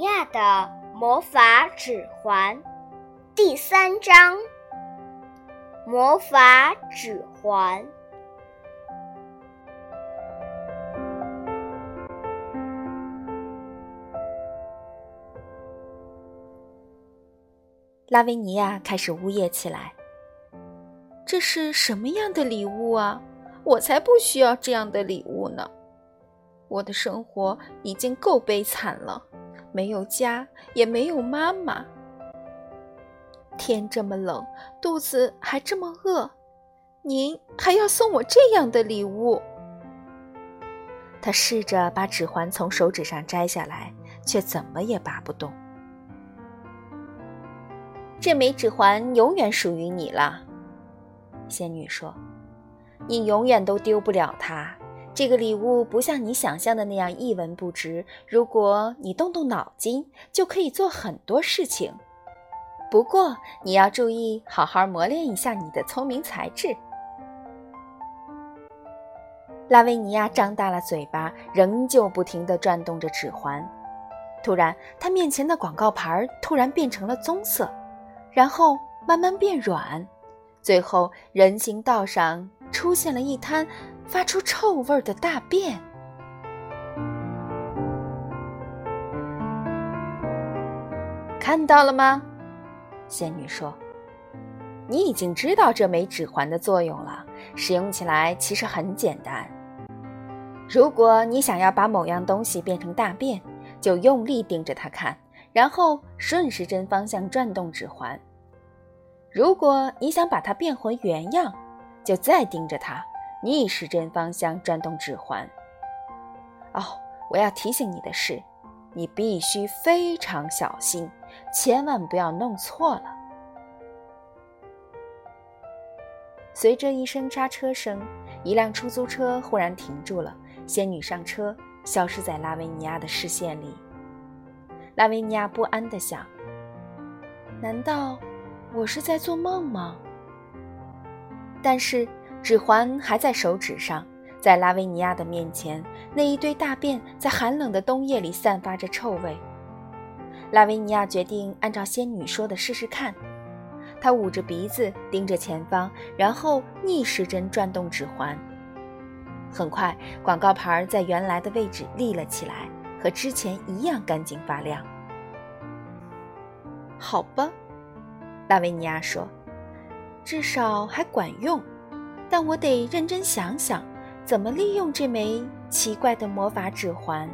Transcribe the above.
亚的魔法指环第三章：魔法指环。拉维尼亚开始呜咽起来。这是什么样的礼物啊？我才不需要这样的礼物呢！我的生活已经够悲惨了，没有家，也没有妈妈。天这么冷，肚子还这么饿，您还要送我这样的礼物？他试着把指环从手指上摘下来，却怎么也拔不动。这枚指环永远属于你了，仙女说：“你永远都丢不了它。”这个礼物不像你想象的那样一文不值。如果你动动脑筋，就可以做很多事情。不过你要注意，好好磨练一下你的聪明才智。拉维尼亚张大了嘴巴，仍旧不停地转动着指环。突然，他面前的广告牌突然变成了棕色，然后慢慢变软，最后人行道上出现了一滩。发出臭味儿的大便，看到了吗？仙女说：“你已经知道这枚指环的作用了，使用起来其实很简单。如果你想要把某样东西变成大便，就用力盯着它看，然后顺时针方向转动指环；如果你想把它变回原样，就再盯着它。”逆时针方向转动指环。哦，我要提醒你的是，你必须非常小心，千万不要弄错了。随着一声刹车声，一辆出租车忽然停住了。仙女上车，消失在拉维尼亚的视线里。拉维尼亚不安地想：难道我是在做梦吗？但是。指环还在手指上，在拉维尼亚的面前，那一堆大便在寒冷的冬夜里散发着臭味。拉维尼亚决定按照仙女说的试试看。她捂着鼻子，盯着前方，然后逆时针转动指环。很快，广告牌在原来的位置立了起来，和之前一样干净发亮。好吧，拉维尼亚说，至少还管用。但我得认真想想，怎么利用这枚奇怪的魔法指环。